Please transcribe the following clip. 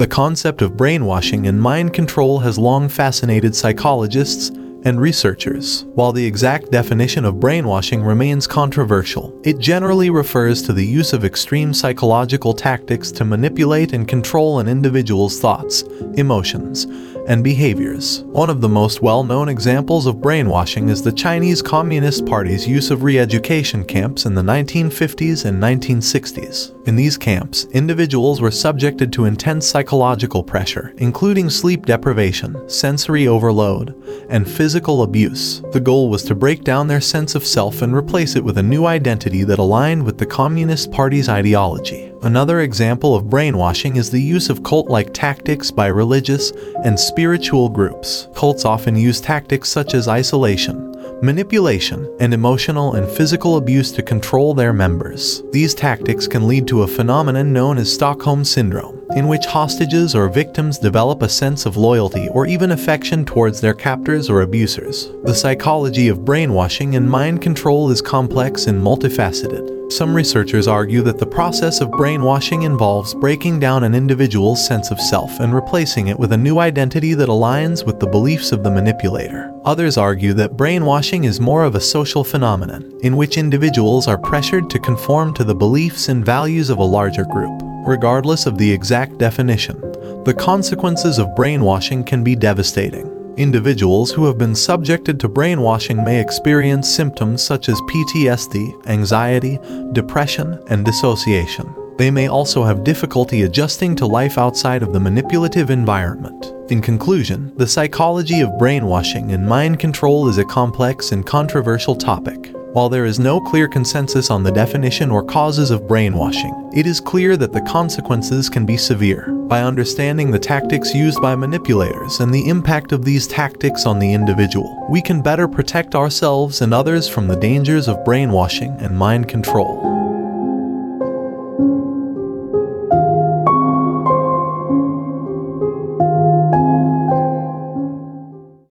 The concept of brainwashing and mind control has long fascinated psychologists and researchers. While the exact definition of brainwashing remains controversial, it generally refers to the use of extreme psychological tactics to manipulate and control an individual's thoughts, emotions, and behaviors. One of the most well-known examples of brainwashing is the Chinese Communist Party's use of re-education camps in the 1950s and 1960s. In these camps, individuals were subjected to intense psychological pressure, including sleep deprivation, sensory overload, and physical abuse. The goal was to break down their sense of self and replace it with a new identity that aligned with the Communist Party's ideology. Another example of brainwashing is the use of cult-like tactics by religious and spiritual groups. Cults often use tactics such as isolation, manipulation, and emotional and physical abuse to control their members. These tactics can lead to a phenomenon known as Stockholm Syndrome, in which hostages or victims develop a sense of loyalty or even affection towards their captors or abusers. The psychology of brainwashing and mind control is complex and multifaceted. Some researchers argue that the process of brainwashing involves breaking down an individual's sense of self and replacing it with a new identity that aligns with the beliefs of the manipulator. Others argue that brainwashing is more of a social phenomenon, in which individuals are pressured to conform to the beliefs and values of a larger group. Regardless of the exact definition, the consequences of brainwashing can be devastating. Individuals who have been subjected to brainwashing may experience symptoms such as PTSD, anxiety, depression, and dissociation. They may also have difficulty adjusting to life outside of the manipulative environment. In conclusion, the psychology of brainwashing and mind control is a complex and controversial topic. While there is no clear consensus on the definition or causes of brainwashing, it is clear that the consequences can be severe. By understanding the tactics used by manipulators and the impact of these tactics on the individual, we can better protect ourselves and others from the dangers of brainwashing and mind control.